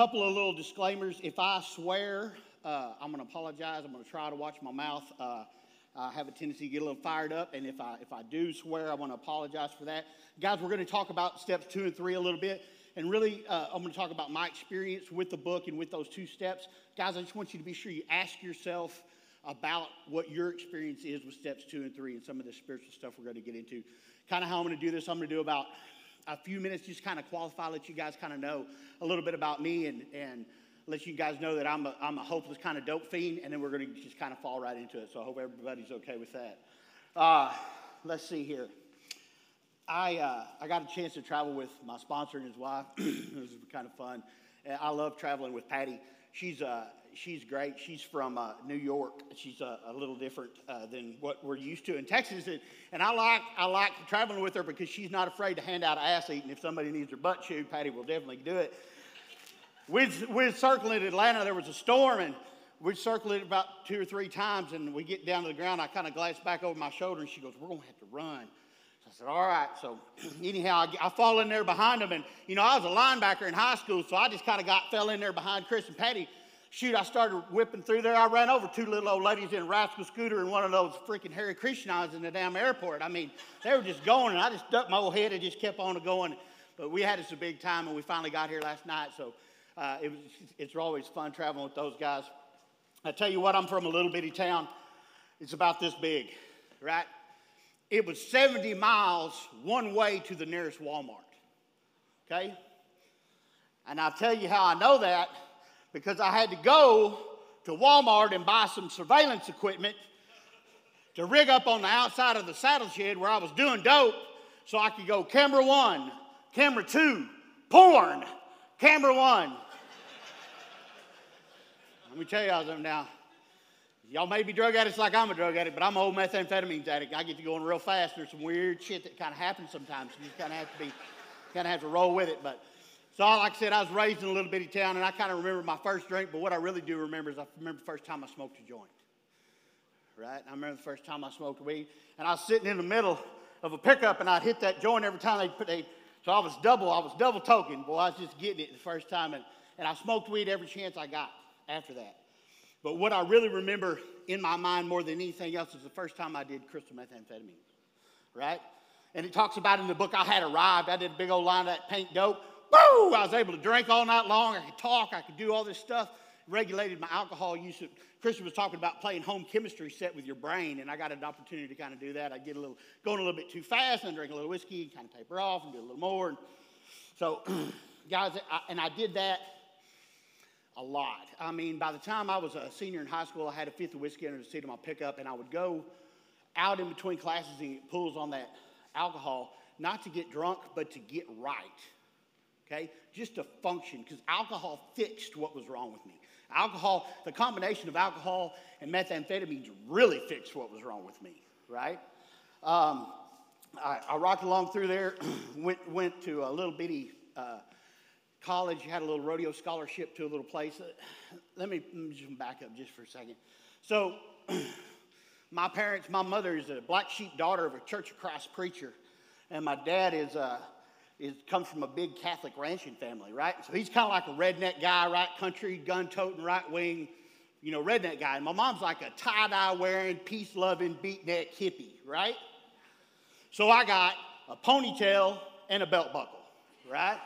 couple of little disclaimers. If I swear, uh, I'm going to apologize. I'm going to try to watch my mouth. Uh, I have a tendency to get a little fired up, and if I if I do swear, I want to apologize for that. Guys, we're going to talk about steps two and three a little bit, and really, uh, I'm going to talk about my experience with the book and with those two steps. Guys, I just want you to be sure you ask yourself about what your experience is with steps two and three and some of the spiritual stuff we're going to get into. Kind of how I'm going to do this. I'm going to do about a few minutes, just kind of qualify, let you guys kind of know a little bit about me and and let you guys know that I'm a, I'm a hopeless kind of dope fiend, and then we're going to just kind of fall right into it. So I hope everybody's okay with that. Uh, let's see here. I, uh, I got a chance to travel with my sponsor and his wife. it was kind of fun. I love traveling with Patty. She's, uh, she's great. She's from uh, New York. She's uh, a little different uh, than what we're used to in Texas. And, and I, like, I like traveling with her because she's not afraid to hand out ass eating. If somebody needs their butt chewed, Patty will definitely do it we'd, we'd circling Atlanta. There was a storm, and we'd circle it about two or three times. And we get down to the ground. I kind of glance back over my shoulder, and she goes, "We're going to have to run." I said, "All right." So anyhow, I, I fall in there behind them, and you know I was a linebacker in high school, so I just kind of got fell in there behind Chris and Patty. Shoot, I started whipping through there. I ran over two little old ladies in a rascal scooter and one of those freaking Hare Krishnas in the damn airport. I mean, they were just going, and I just ducked my old head and just kept on going. But we had us a big time, and we finally got here last night. So uh, it was, it's always fun traveling with those guys. I tell you what, I'm from a little bitty town. It's about this big, right? It was 70 miles one way to the nearest Walmart, okay? And I'll tell you how I know that because I had to go to Walmart and buy some surveillance equipment to rig up on the outside of the saddle shed where I was doing dope so I could go camera one, camera two, porn, camera one, let me tell y'all something now. Y'all may be drug addicts like I'm a drug addict, but I'm an old methamphetamines addict. I get to going real fast. There's some weird shit that kind of happens sometimes. You kind of have to be, kind of have to roll with it. But so, like I said, I was raised in a little bitty town, and I kind of remember my first drink. But what I really do remember is I remember the first time I smoked a joint. Right? I remember the first time I smoked weed, and I was sitting in the middle of a pickup, and I'd hit that joint every time they put a. So I was double, I was double token. Boy, I was just getting it the first time, and, and I smoked weed every chance I got after that. But what I really remember in my mind more than anything else is the first time I did crystal methamphetamine, right? And it talks about in the book I had arrived. I did a big old line of that pink dope. Woo! I was able to drink all night long. I could talk. I could do all this stuff. Regulated my alcohol use. Christian was talking about playing home chemistry set with your brain, and I got an opportunity to kind of do that. I get a little going a little bit too fast and drink a little whiskey, and kind of taper off and do a little more. And so, guys, I, and I did that a lot. I mean, by the time I was a senior in high school, I had a fifth of whiskey under the seat of my pickup, and I would go out in between classes and get pulls on that alcohol, not to get drunk, but to get right. Okay? Just to function, because alcohol fixed what was wrong with me. Alcohol, the combination of alcohol and methamphetamines really fixed what was wrong with me, right? Um, I, I, rocked along through there, went, went to a little bitty uh, college, had a little rodeo scholarship to a little place. Uh, let me, let me just back up just for a second. So, my parents, my mother is a black sheep daughter of a Church of Christ preacher, and my dad is, uh, is comes from a big Catholic ranching family, right? So he's kind of like a redneck guy, right? Country, gun toting, right wing, you know, redneck guy. And my mom's like a tie dye wearing, peace loving, beatnik hippie, right? So I got a ponytail and a belt buckle, right?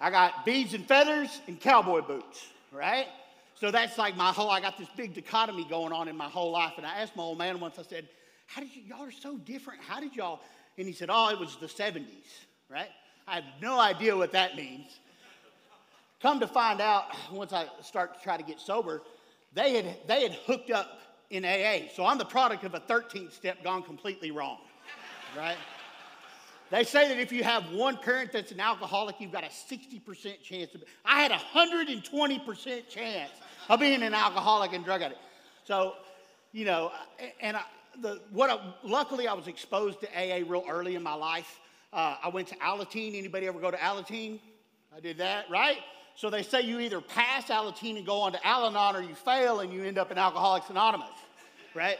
I got beads and feathers and cowboy boots, right? So that's like my whole, I got this big dichotomy going on in my whole life. And I asked my old man once, I said, How did you, y'all are so different. How did y'all? And he said, Oh, it was the 70s, right? I have no idea what that means. Come to find out, once I start to try to get sober, they had, they had hooked up in AA. So I'm the product of a 13th step gone completely wrong, right? They say that if you have one parent that's an alcoholic, you've got a 60% chance of I had a 120% chance of being an alcoholic and drug addict. So, you know, and I, the, what I, luckily I was exposed to AA real early in my life. Uh, I went to Alateen. Anybody ever go to Alateen? I did that, right? So they say you either pass Alateen and go on to Al Anon or you fail and you end up in Alcoholics Anonymous, right?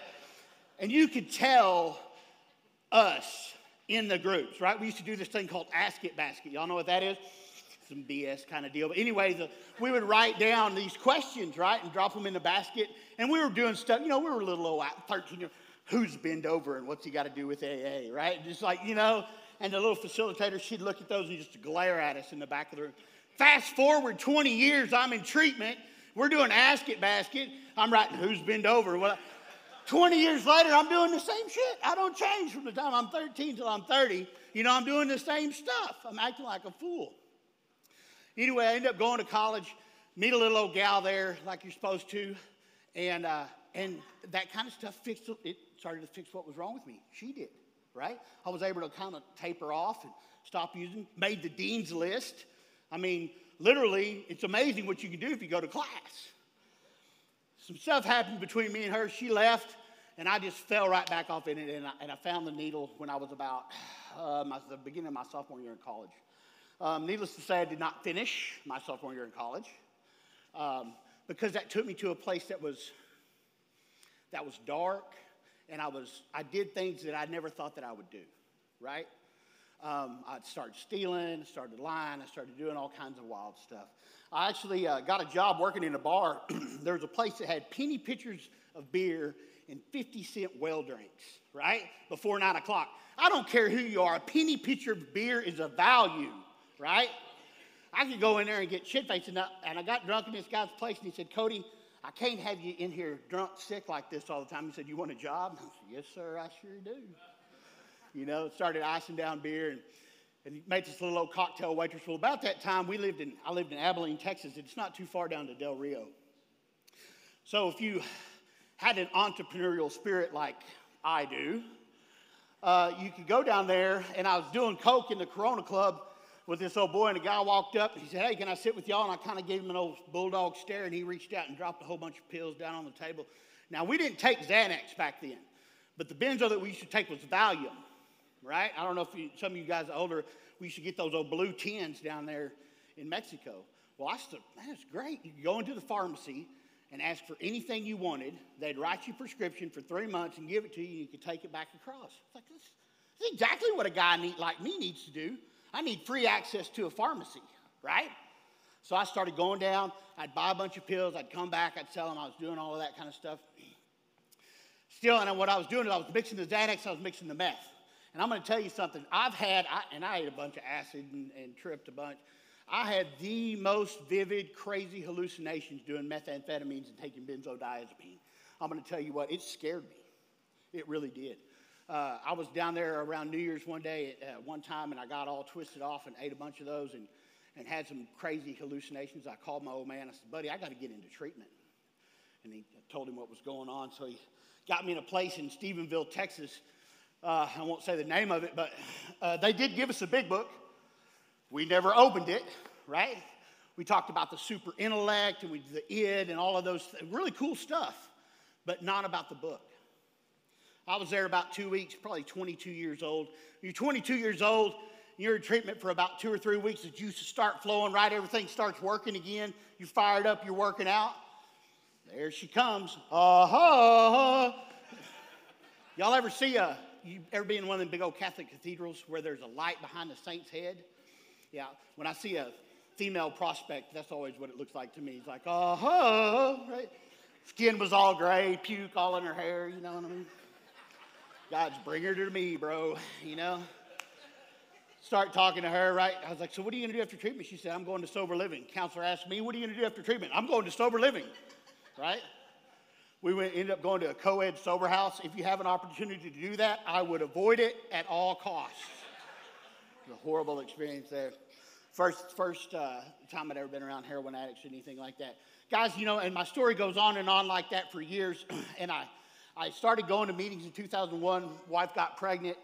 And you could tell us in the groups, right? We used to do this thing called Ask It Basket. Y'all know what that is? some BS kind of deal. But anyway, the, we would write down these questions, right, and drop them in the basket. And we were doing stuff, you know, we were a little old, 13 years who's bent over and what's he got to do with AA, right? Just like, you know, and the little facilitator, she'd look at those and just glare at us in the back of the room. Fast forward 20 years, I'm in treatment. We're doing Ask It Basket. I'm writing who's bent over. Well, 20 years later, I'm doing the same shit. I don't change from the time I'm 13 till I'm 30. You know, I'm doing the same stuff. I'm acting like a fool. Anyway, I end up going to college, meet a little old gal there, like you're supposed to, and uh, and that kind of stuff fixed it. Started to fix what was wrong with me. She did, right? I was able to kind of taper off and stop using. Made the dean's list. I mean, literally, it's amazing what you can do if you go to class. Some stuff happened between me and her. She left, and I just fell right back off in it. And I, and I found the needle when I was about uh, the beginning of my sophomore year in college. Um, needless to say, I did not finish my sophomore year in college um, because that took me to a place that was that was dark, and I was I did things that I never thought that I would do. Right? Um, I started stealing, started lying, I started doing all kinds of wild stuff. I actually uh, got a job working in a bar. there was a place that had penny pitchers of beer and 50 cent well drinks, right? Before nine o'clock. I don't care who you are, a penny pitcher of beer is a value, right? I could go in there and get shit faced. And I got drunk in this guy's place, and he said, Cody, I can't have you in here drunk, sick like this all the time. He said, You want a job? I said, Yes, sir, I sure do. You know, started icing down beer and, and he made this little old cocktail waitress. Well, about that time, we lived in, I lived in Abilene, Texas. It's not too far down to Del Rio. So if you had an entrepreneurial spirit like I do, uh, you could go down there, and I was doing coke in the Corona Club with this old boy, and a guy walked up and he said, Hey, can I sit with y'all? And I kind of gave him an old bulldog stare, and he reached out and dropped a whole bunch of pills down on the table. Now, we didn't take Xanax back then, but the benzo that we used to take was Valium, right? I don't know if you, some of you guys are older, we used to get those old blue tins down there in Mexico. Well, I said, that's great. You go into the pharmacy and ask for anything you wanted. They'd write you a prescription for three months and give it to you, and you could take it back across. It's like, this, this is exactly what a guy need, like me needs to do. I need free access to a pharmacy, right? So I started going down. I'd buy a bunch of pills. I'd come back. I'd sell them. I was doing all of that kind of stuff. Still, and what I was doing is I was mixing the Xanax. I was mixing the meth. And I'm going to tell you something. I've had, I, and I ate a bunch of acid and, and tripped a bunch. I had the most vivid, crazy hallucinations doing methamphetamines and taking benzodiazepine. I'm going to tell you what, it scared me. It really did. Uh, I was down there around New Year's one day at one time, and I got all twisted off and ate a bunch of those and, and had some crazy hallucinations. I called my old man. I said, Buddy, I got to get into treatment. And he told him what was going on. So he got me in a place in Stephenville, Texas. Uh, I won't say the name of it, but uh, they did give us a big book. We never opened it, right? We talked about the super intellect and we, the id and all of those really cool stuff, but not about the book. I was there about two weeks, probably 22 years old. You're 22 years old, you're in treatment for about two or three weeks. The juices start flowing, right? Everything starts working again. You're fired up, you're working out. There she comes. Uh-huh. Y'all ever see a, you ever been in one of them big old Catholic cathedrals where there's a light behind the saint's head? Yeah, when I see a female prospect, that's always what it looks like to me. It's like, uh-huh, right? Skin was all gray, puke all in her hair, you know what I mean? God's bring her to me, bro, you know? Start talking to her, right? I was like, so what are you gonna do after treatment? She said, I'm going to sober living. Counselor asked me, what are you gonna do after treatment? I'm going to sober living, right? We went, ended up going to a co ed sober house. If you have an opportunity to do that, I would avoid it at all costs It was a horrible experience there. First, first uh, time I'd ever been around heroin addicts or anything like that. Guys, you know, and my story goes on and on like that for years. and I, I started going to meetings in 2001. Wife got pregnant,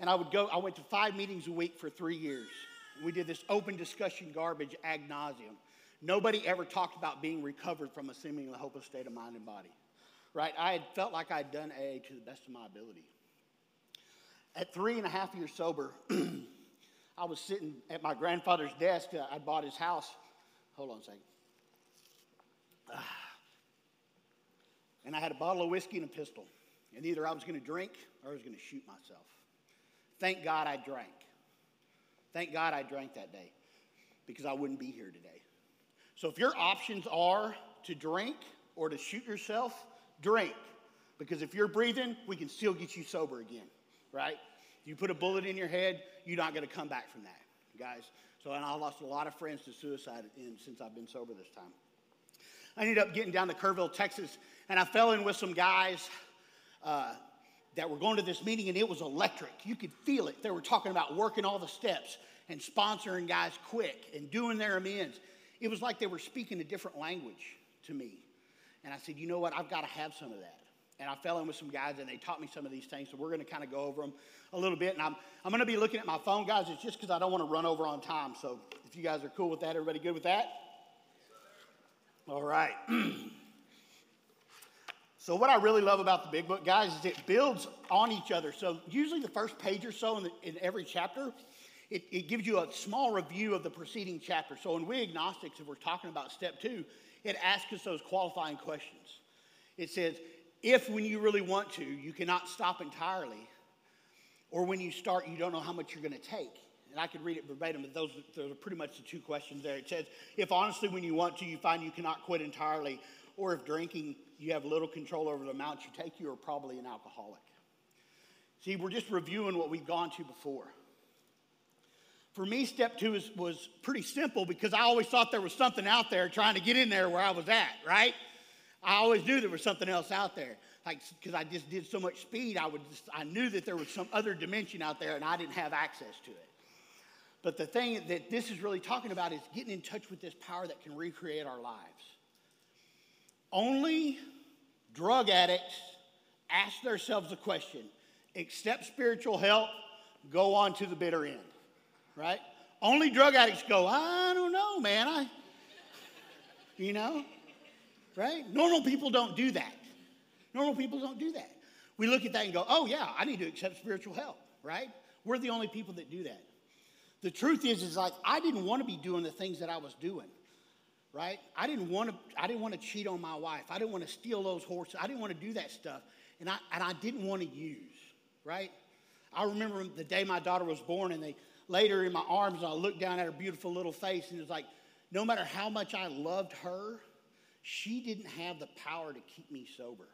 and I would go. I went to five meetings a week for three years. We did this open discussion garbage ad nauseum. Nobody ever talked about being recovered from a seemingly hopeless state of mind and body. Right? I had felt like I'd done AA to the best of my ability. At three and a half years sober, I was sitting at my grandfather's desk. I bought his house. Hold on a second. Ah. And I had a bottle of whiskey and a pistol. And either I was going to drink or I was going to shoot myself. Thank God I drank. Thank God I drank that day. because I wouldn't be here today. So if your options are to drink or to shoot yourself, drink. Because if you're breathing, we can still get you sober again, right? If you put a bullet in your head, you're not going to come back from that, guys. So, and I lost a lot of friends to suicide in, since I've been sober this time. I ended up getting down to Kerrville, Texas, and I fell in with some guys uh, that were going to this meeting, and it was electric. You could feel it. They were talking about working all the steps and sponsoring guys quick and doing their amends. It was like they were speaking a different language to me. And I said, you know what? I've got to have some of that. And I fell in with some guys, and they taught me some of these things. So we're going to kind of go over them a little bit. And I'm, I'm going to be looking at my phone, guys. It's just because I don't want to run over on time. So if you guys are cool with that, everybody good with that? All right. so, what I really love about the big book, guys, is it builds on each other. So, usually the first page or so in, the, in every chapter, it, it, gives you a small review of the preceding chapter. So, in We Agnostics, if we're talking about step two, it asks us those qualifying questions. It says, if when you really want to, you cannot stop entirely, or when you start, you don't know how much you're going to take and I could read it verbatim, but those, those are pretty much the two questions there. It says, if honestly, when you want to, you find you cannot quit entirely, or if drinking, you have little control over the amount you take, you are probably an alcoholic. See, we're just reviewing what we've gone to before. For me, step two is, was pretty simple because I always thought there was something out there trying to get in there where I was at, right? I always knew there was something else out there. Like, because I just did so much speed, I, would just, I knew that there was some other dimension out there and I didn't have access to it. But the thing that this is really talking about is getting in touch with this power that can recreate our lives. Only drug addicts ask themselves the question accept spiritual help, go on to the bitter end, right? Only drug addicts go, I don't know, man. I, you know, right? Normal people don't do that. Normal people don't do that. We look at that and go, oh, yeah, I need to accept spiritual help, right? We're the only people that do that. The truth is, is like I didn't want to be doing the things that I was doing, right? I didn't want to. I didn't want to cheat on my wife. I didn't want to steal those horses. I didn't want to do that stuff, and I and I didn't want to use, right? I remember the day my daughter was born, and they laid her in my arms, and I looked down at her beautiful little face, and it was like, no matter how much I loved her, she didn't have the power to keep me sober,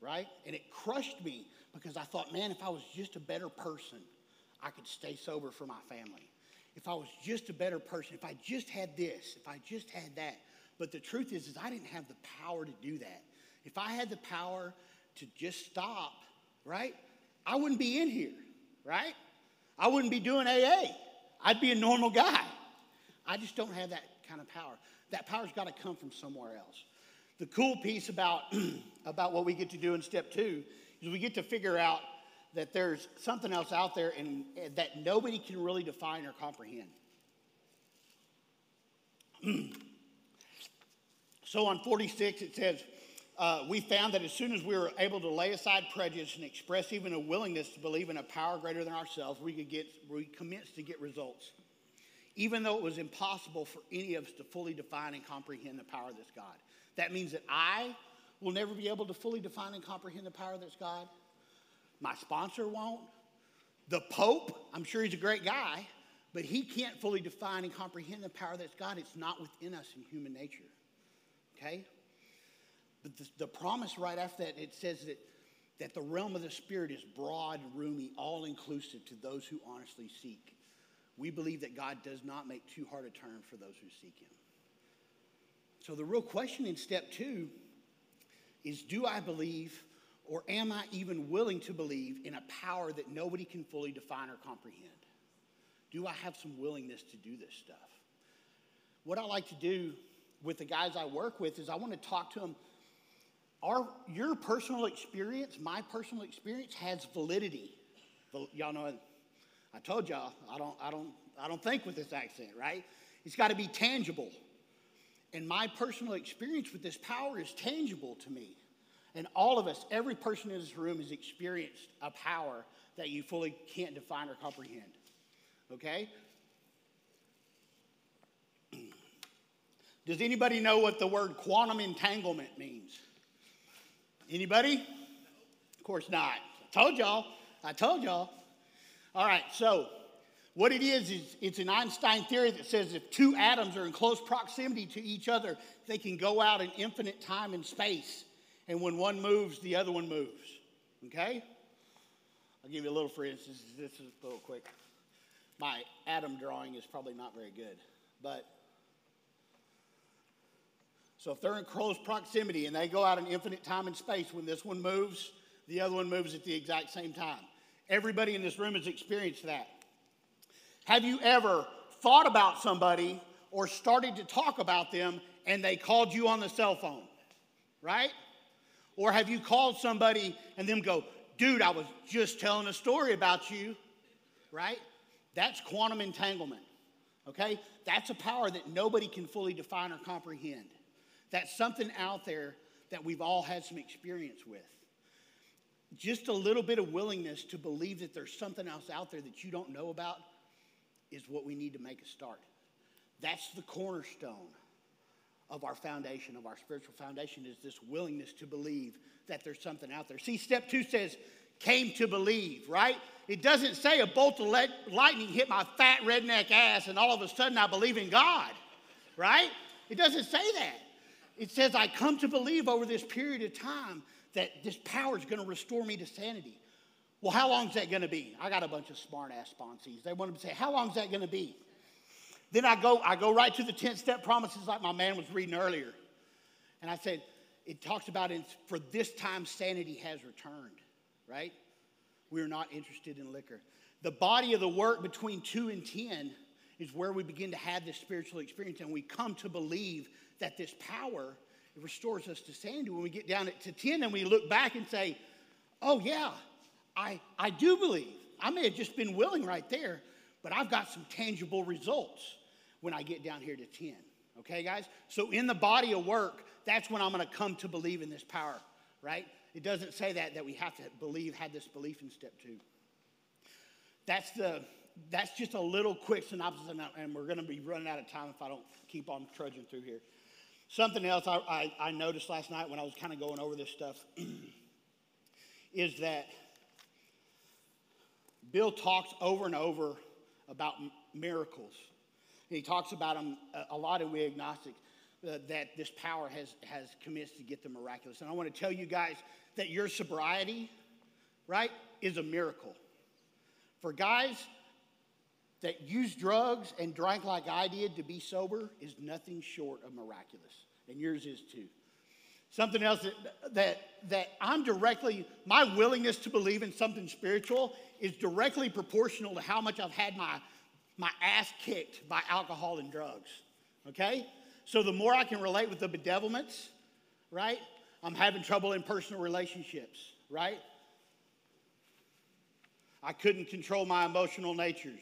right? And it crushed me because I thought, man, if I was just a better person I could stay sober for my family. If I was just a better person, if I just had this, if I just had that. But the truth is, is I didn't have the power to do that. If I had the power to just stop, right, I wouldn't be in here, right? I wouldn't be doing AA. I'd be a normal guy. I just don't have that kind of power. That power's got to come from somewhere else. The cool piece about, about what we get to do in step two is we get to figure out that there's something else out there and, and that nobody can really define or comprehend. so on 46, it says, uh, we found that as soon as we were able to lay aside prejudice and express even a willingness to believe in a power greater than ourselves, we could get we commenced to get results. Even though it was impossible for any of us to fully define and comprehend the power of this God. That means that I will never be able to fully define and comprehend the power of this God. My sponsor won't. The Pope, I'm sure he's a great guy, but he can't fully define and comprehend the power that's God. It's not within us in human nature. Okay? But the, the promise right after that, it says that, that the realm of the Spirit is broad, roomy, all inclusive to those who honestly seek. We believe that God does not make too hard a turn for those who seek Him. So the real question in step two is do I believe or am I even willing to believe in a power that nobody can fully define or comprehend? Do I have some willingness to do this stuff? What I like to do with the guys I work with is I want to talk to them. Our, your personal experience, my personal experience, has validity. Y'all know, I told y'all I don't, I don't, I don't think with this accent, right? It's got to be tangible. And my personal experience with this power is tangible to me. And all of us, every person in this room has experienced a power that you fully can't define or comprehend. Okay? Does anybody know what the word quantum entanglement means? Anybody? Of course not. I told y'all. I told y'all. All right, so What it is, is it's an Einstein theory that says if two atoms are in close proximity to each other, they can go out in infinite time and space. And when one moves, the other one moves. Okay? I'll give you a little for instance. This is a little quick. My atom drawing is probably not very good, but so if they're in close proximity and they go out in infinite time and space, when this one moves, the other one moves at the exact same time. Everybody in this room has experienced that. Have you ever thought about somebody or started to talk about them and they called you on the cell phone? Right? Or have you called somebody and them go, dude, I was just telling a story about you, right? That's quantum entanglement, okay? That's a power that nobody can fully define or comprehend. That's something out there that we've all had some experience with. Just a little bit of willingness to believe that there's something else out there that you don't know about is what we need to make a start. That's the cornerstone of our foundation, of our spiritual foundation, is this willingness to believe that there's something out there. See, step two says, came to believe, right? It doesn't say a bolt of lightning hit my fat redneck ass and all of a sudden I believe in God, right? It doesn't say that. It says, I come to believe over this period of time that this power is going to restore me to sanity. Well, how long is that going to be? I got a bunch of smart ass sponsees. They want to say, How long is that going to be? Then I go, I go right to the 10 step promises like my man was reading earlier. And I said, it talks about in, for this time sanity has returned, right? We're not interested in liquor. The body of the work between 2 and 10 is where we begin to have this spiritual experience and we come to believe that this power restores us to sanity. When we get down to 10 and we look back and say, oh, yeah, I, I do believe. I may have just been willing right there, but I've got some tangible results when I get down here to 10. Okay, guys? So in the body of work, that's when I'm going to come to believe in this power, right? It doesn't say that that we have to believe, have this belief in step two. That's the that's just a little quick synopsis, and we're going to be running out of time if I don't keep on trudging through here. Something else I, I, I noticed last night when I was kind of going over this stuff is that Bill talks over and over about miracles. he talks about them a lot in We Agnostics uh, that this power has, has commenced to get the miraculous. And I want to tell you guys that your sobriety, right, is a miracle. For guys that use drugs and drank like I did to be sober is nothing short of miraculous. And yours is too. Something else that, that, that I'm directly, my willingness to believe in something spiritual is directly proportional to how much I've had my, my ass kicked by alcohol and drugs. Okay? So the more I can relate with the bedevilments, right? I'm having trouble in personal relationships, right? I couldn't control my emotional natures.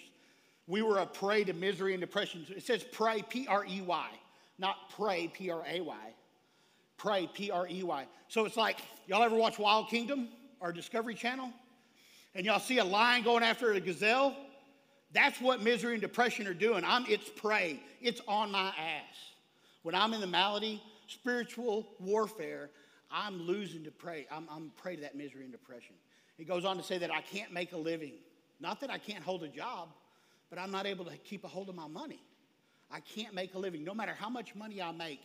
We were a prey to misery and depression. It says prey, P R E Y, not pray, P R A Y. Prey, P R E Y. So it's like, y'all ever watch Wild Kingdom or Discovery Channel? And y'all see a lion going after a gazelle? That's what misery and depression are doing. I'm, it's prey, it's on my ass. When I'm in the malady, spiritual warfare, I'm losing to pray. I'm, I'm prey to that misery and depression. He goes on to say that I can't make a living. Not that I can't hold a job, but I'm not able to keep a hold of my money. I can't make a living. No matter how much money I make,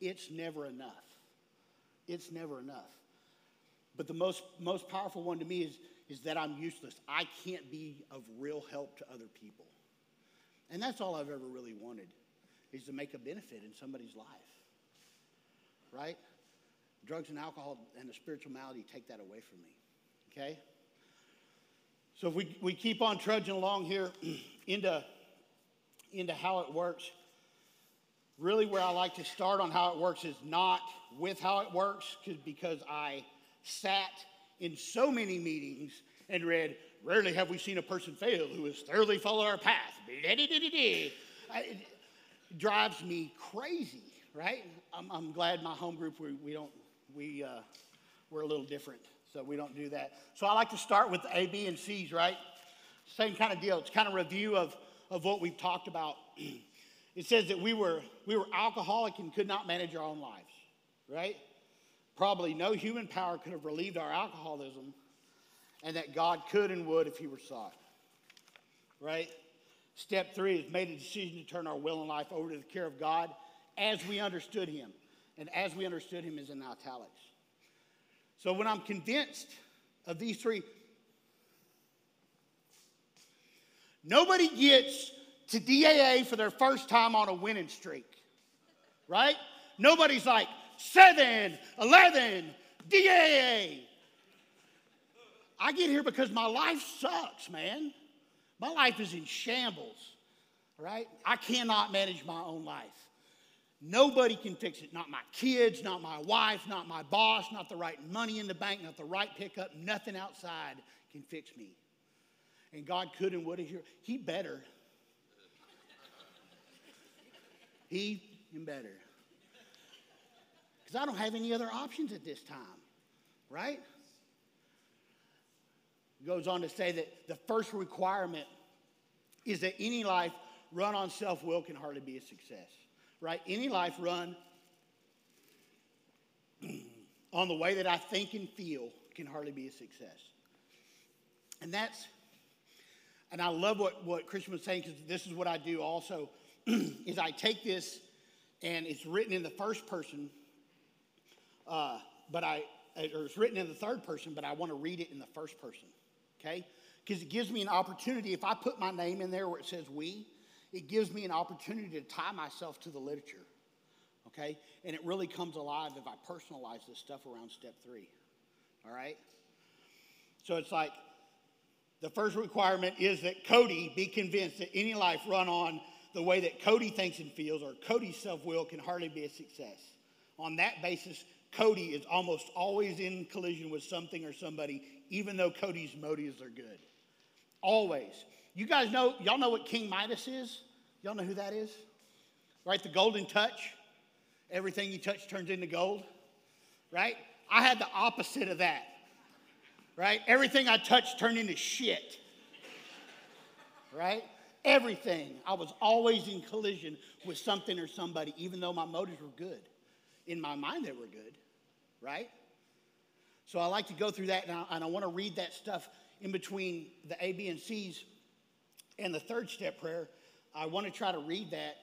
it's never enough. It's never enough. But the most, most powerful one to me is, is that I'm useless. I can't be of real help to other people. And that's all I've ever really wanted is to make a benefit in somebody's life. Right? Drugs and alcohol and the spiritual malady take that away from me. Okay? So if we, we keep on trudging along here into, into how it works, really where I like to start on how it works is not with how it works, because I sat in so many meetings and read, Rarely have we seen a person fail who has thoroughly followed our path. It drives me crazy, right? I'm, I'm glad my home group, we, we don't, we, uh, we're a little different. So we don't do that. So I like to start with A, B, and C's, right? Same kind of deal. It's kind of review of, of what we've talked about. it says that we were, we were alcoholic and could not manage our own lives, right? Probably no human power could have relieved our alcoholism, and that God could and would if He were sought, right? Step three is made a decision to turn our will and life over to the care of God as we understood Him. And as we understood Him is in italics. So when I'm convinced of these three, nobody gets to DAA for their first time on a winning streak, right? Nobody's like, seven, 11, DAA. I get here because my life sucks, man. My life is in shambles, right? I cannot manage my own life. Nobody can fix it. Not my kids, not my wife, not my boss, not the right money in the bank, not the right pickup. Nothing outside can fix me. And God could and would have. He better. He and better. Because I don't have any other options at this time, right? goes on to say that the first requirement is that any life run on self will can hardly be a success, right? Any life run on the way that I think and feel can hardly be a success. And that's, and I love what, what Christian was saying because this is what I do also, is I take this and it's written in the first person, uh, but I, or it's written in the third person, but I want to read it in the first person okay? Because it gives me an opportunity. If I put my name in there where it says we, it gives me an opportunity to tie myself to the literature, okay? And it really comes alive if I personalize this stuff around step three, all right? So it's like the first requirement is that Cody be convinced that any life run on the way that Cody thinks and feels or Cody's self will can hardly be a success. On that basis, Cody is almost always in collision with something or somebody, even though Cody's motives are good. Always. You guys know, y'all know what King Midas is? Y'all know who that is? Right? The golden touch. Everything you touch turns into gold. Right? I had the opposite of that. Right? Everything I touched turned into shit. Right? Everything. I was always in collision with something or somebody, even though my motives were good. In my mind, they were good. Right? So I like to go through that, and I, and I want to read that stuff in between the A, B, and C's and the third step prayer. I want to try to read that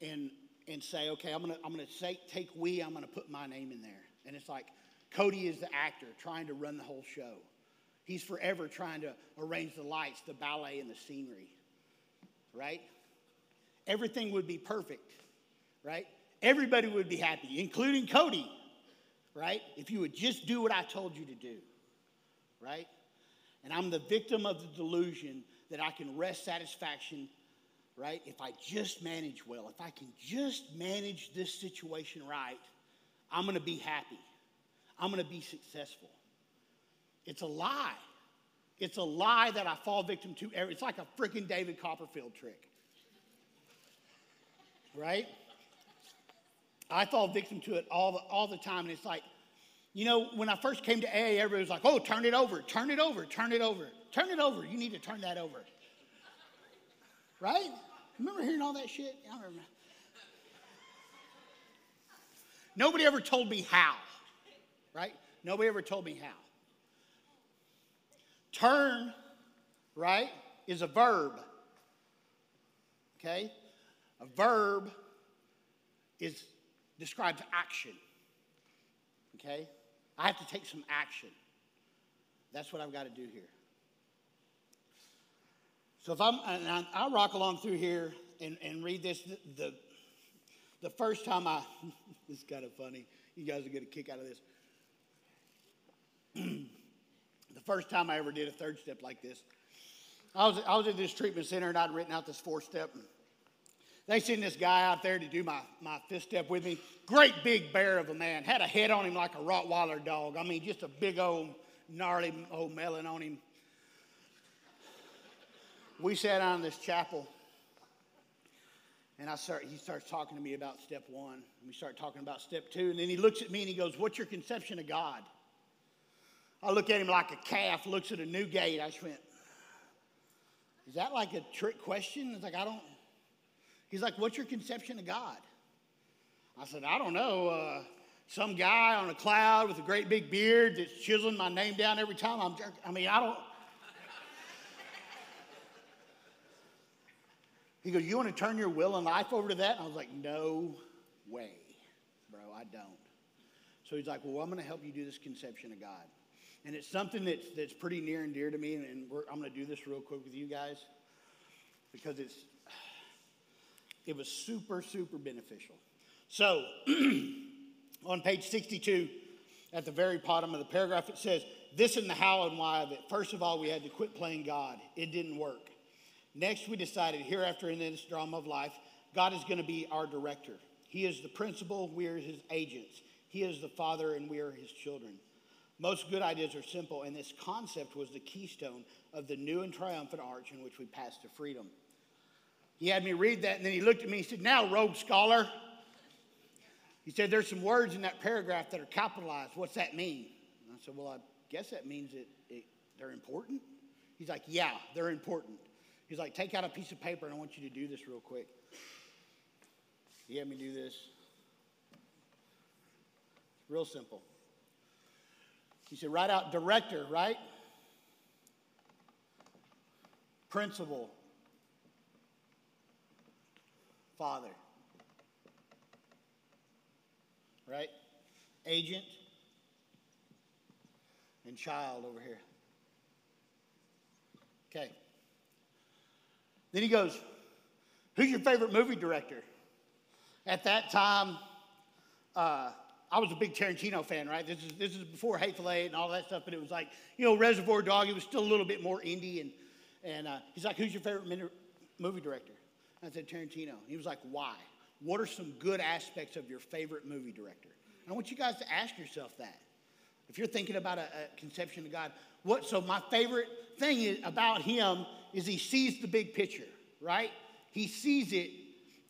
and and say, okay, I'm gonna I'm gonna say take we, I'm gonna put my name in there. And it's like Cody is the actor trying to run the whole show. He's forever trying to arrange the lights, the ballet, and the scenery. Right? Everything would be perfect, right? Everybody would be happy, including Cody right? If you would just do what I told you to do, right? And I'm the victim of the delusion that I can wrest satisfaction, right? If I just manage well, if I can just manage this situation right, I'm going to be happy. I'm going to be successful. It's a lie. It's a lie that I fall victim to. It's like a freaking David Copperfield trick. Right? I fall victim to it all the, all the time. And it's like, you know, when I first came to AA, everybody was like, oh, turn it over, turn it over, turn it over, turn it over. You need to turn that over. Right? Remember hearing all that shit? I remember. Nobody ever told me how, right? Nobody ever told me how. Turn, right, is a verb. Okay? A verb is describes action. Okay? I have to take some action. That's what I've got to do here. So if I'm, and I'll rock along through here and, and read this. The, the, the first time I, is kind of funny. You guys will get a kick out of this. the first time I ever did a third step like this, I was, I was at this treatment center and I'd written out this four step. They sent this guy out there to do my, my fifth step with me. Great big bear of a man. Had a head on him like a Rottweiler dog. I mean, just a big old, gnarly old melon on him. We sat down in this chapel, and I start, he starts talking to me about step one. And we start talking about step two. And then he looks at me and he goes, What's your conception of God? I look at him like a calf looks at a new gate. I just went, Is that like a trick question? It's like, I don't. He's like, What's your conception of God? I said, I don't know. Uh, some guy on a cloud with a great big beard that's chiseling my name down every time I'm jerking. I mean, I don't. He goes, You want to turn your will and life over to that? And I was like, No way, bro, I don't. So he's like, Well, I'm going to help you do this conception of God. And it's something that's, that's pretty near and dear to me. And, and I'm going to do this real quick with you guys because it's, it was super, super beneficial. So on page 62, at the very bottom of the paragraph, it says, This and the how and why of it. First of all, we had to quit playing God, it didn't work. Next, we decided hereafter in this drama of life, God is going to be our director. He is the principal, we are his agents. He is the father, and we are his children. Most good ideas are simple, and this concept was the keystone of the new and triumphant arch in which we passed to freedom. He had me read that, and then he looked at me and said, Now, Rhodes scholar. He said, There's some words in that paragraph that are capitalized. What's that mean? And I said, Well, I guess that means that it, they're important. He's like, Yeah, they're important. He's like, take out a piece of paper and I want you to do this real quick. He had me do this. Real simple. He said, write out director, right? Principal. Father. Right? Agent. And child over here. Okay. Then he goes, Who's your favorite movie director? At that time, uh, I was a big Tarantino fan, right? This is, this is before Hateful Eight and all that stuff, but it was like, you know, Reservoir Dog, it was still a little bit more indie. And, and uh, he's like, Who's your favorite movie director? I said, Tarantino. He was like, Why? What are some good aspects of your favorite movie director? And I want you guys to ask yourself that. If you're thinking about a, a conception of God, what, so my favorite thing is, about him is he sees the big picture, right? He sees it,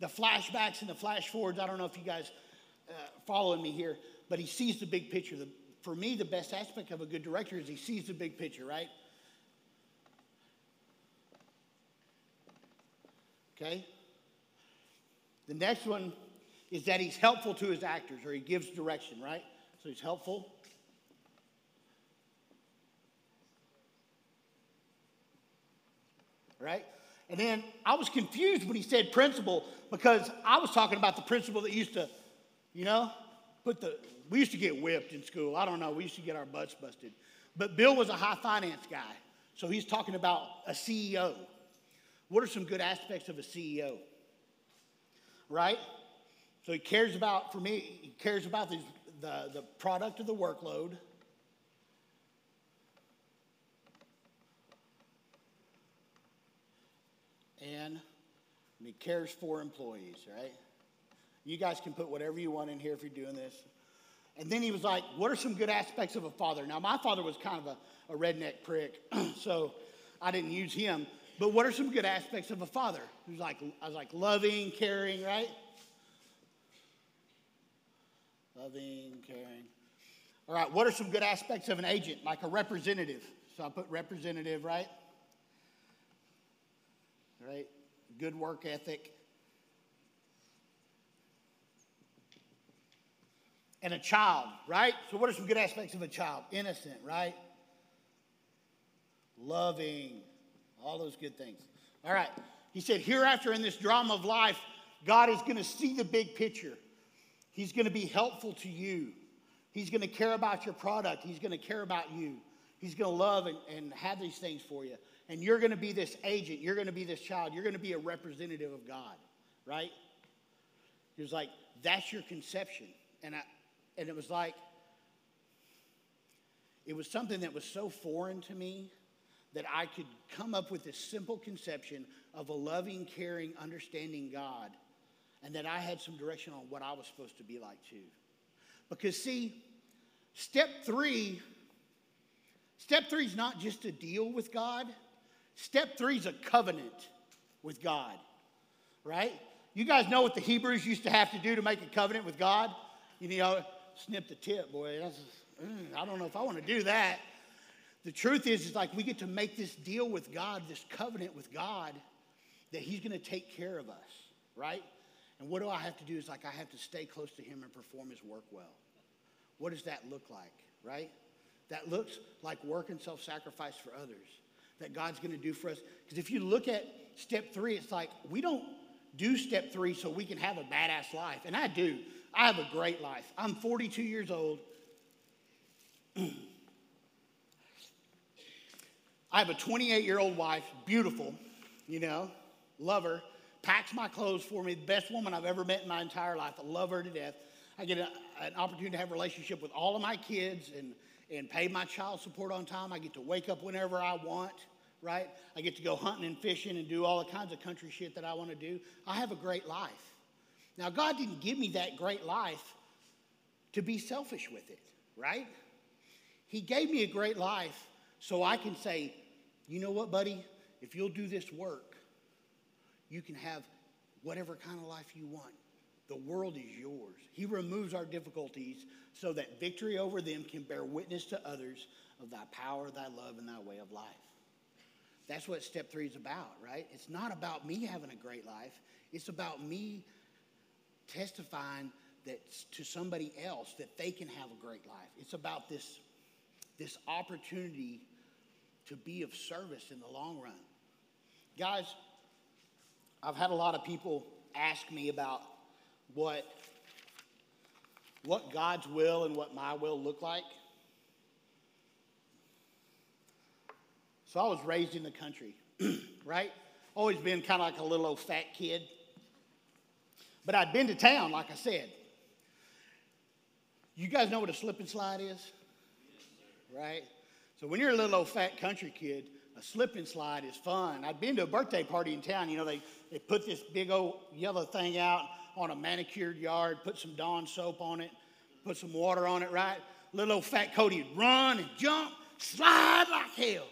the flashbacks and the flash forwards. I don't know if you guys uh, following me here, but he sees the big picture. The, for me, the best aspect of a good director is he sees the big picture, right? Okay? The next one is that he's helpful to his actors or he gives direction, right? So he's helpful. right? And then I was confused when he said principal because I was talking about the principal that used to, you know, put the, we used to get whipped in school. I don't know, we used to get our butts busted. But Bill was a high finance guy, so he's talking about a CEO. What are some good aspects of a CEO? Right? So he cares about, for me, he cares about the, the, the product of the workload. and he cares for employees, right? You guys can put whatever you want in here if you're doing this. And then he was like, What are some good aspects of a father? Now, my father was kind of a, a redneck prick, so I didn't use him. But what are some good aspects of a father? He was like, I was like, loving, caring, right? Loving, caring. All right, what are some good aspects of an agent, like a representative? So I put representative, right? right? Good work ethic. And a child, right? So, what are some good aspects of a child? Innocent, right? Loving, all those good things. All right. He said, hereafter in this drama of life, God is going to see the big picture. He's going to be helpful to you. He's going to care about your product. He's going to care about you. He's going to love and, and have these things for you and you're going to be this agent, you're going to be this child, you're going to be a representative of God, right? He was like, that's your conception. And, I, and it was like, it was something that was so foreign to me that I could come up with this simple conception of a loving, caring, understanding God, and that I had some direction on what I was supposed to be like too. Because, see, step three, step three is not just to deal with God, Step three is a covenant with God, right? You guys know what the Hebrews used to have to do to make a covenant with God? You know, snip the tip, boy. That's, mm, I don't know if I want to do that. The truth is, it's like we get to make this deal with God, this covenant with God, that He's going to take care of us, right? And what do I have to do? Is like I have to stay close to Him and perform His work well. What does that look like, right? That looks like work and self sacrifice for others. that God's going to do for us. Because if you look at step three, it's like we don't do step three so we can have a badass life. And I do. I have a great life. I'm 42 years old. I have a 28 year old wife, beautiful, you know, love her, packs my clothes for me, the best woman I've ever met in my entire life. I love her to death. I get a, an opportunity to have a relationship with all of my kids and, and pay my child support on time. I get to wake up whenever I want, right? I get to go hunting and fishing and do all the kinds of country shit that I want to do. I have a great life. Now, God didn't give me that great life to be selfish with it, right? He gave me a great life so I can say, you know what, buddy? If you'll do this work, you can have whatever kind of life you want. The world is yours. He removes our difficulties so that victory over them can bear witness to others of thy power, thy love, and thy way of life. That's what step three is about, right? It's not about me having a great life, it's about me testifying that to somebody else that they can have a great life. It's about this, this opportunity to be of service in the long run. Guys, I've had a lot of people ask me about what, what God's will and what my will look like. So I was raised in the country, right? Always been kind of like a little old fat kid. But I'd been to town, like I said. You guys know what a slip and slide is? Right? So when you're a little old fat country kid, a slip and slide is fun. I'd been to a birthday party in town. You know, they, they put this big old yellow thing out on a manicured yard, put some Dawn soap on it, put some water on it, right? Little old fat Cody would run and jump, slide like hell.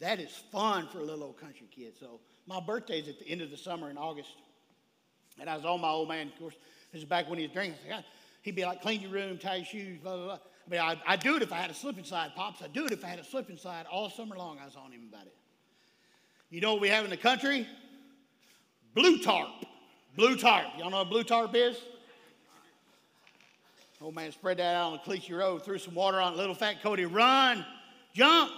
That is fun for a little old country kid. So my birthday's at the end of the summer in August. And I was on my old man, of course, this is back when he was drinking. He'd be like, clean your room, tie your shoes, blah, blah, blah. I mean, I, I'd do it if I had a slip and slide, Pops. I'd do it if I had a slip and slide. All summer long, I was on him about it. You know what we have in the country? Blue tarp. Blue tarp. Y'all know what blue tarp is? Old man spread that out on the caliche Road, threw some water on it. Little fat Cody, run, jump.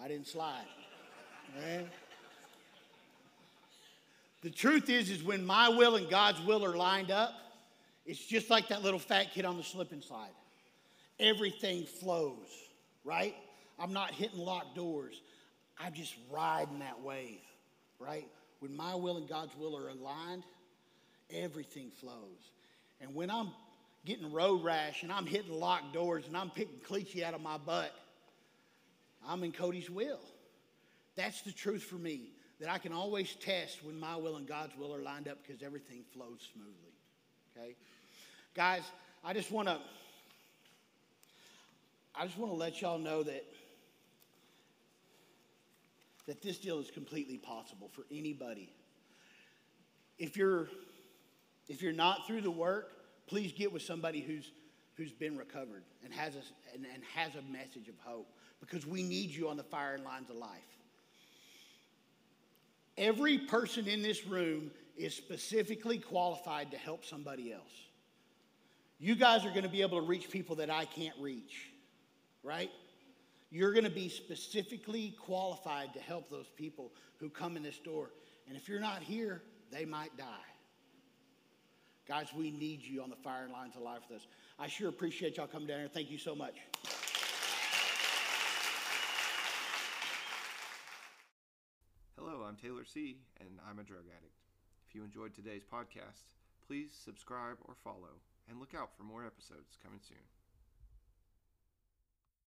I didn't slide. Right? The truth is, is when my will and God's will are lined up, it's just like that little fat kid on the slip and slide. Everything flows, right? I'm not hitting locked doors. I'm just riding that wave, right? When my will and God's will are aligned, everything flows. And when I'm getting road rash and I'm hitting locked doors and I'm picking caliche out of my butt, I'm in Cody's will. That's the truth for me, that I can always test when my will and God's will are lined up because everything flows smoothly. Okay? Guys, I just want to I just want to let y'all know that that this deal is completely possible for anybody. If you're if you're not through the work, please get with somebody who's who's been recovered and has a, and, and has a message of hope because we need you on the firing lines of life. Every person in this room is specifically qualified to help somebody else. You guys are going to be able to reach people that I can't reach, right? You're going to be specifically qualified to help those people who come in this door. And if you're not here, they might die. Guys, we need you on the firing lines of life with us. I sure appreciate y'all coming down here. Thank you so much. I'm Taylor C., and I'm a drug addict. If you enjoyed today's podcast, please subscribe or follow, and look out for more episodes coming soon.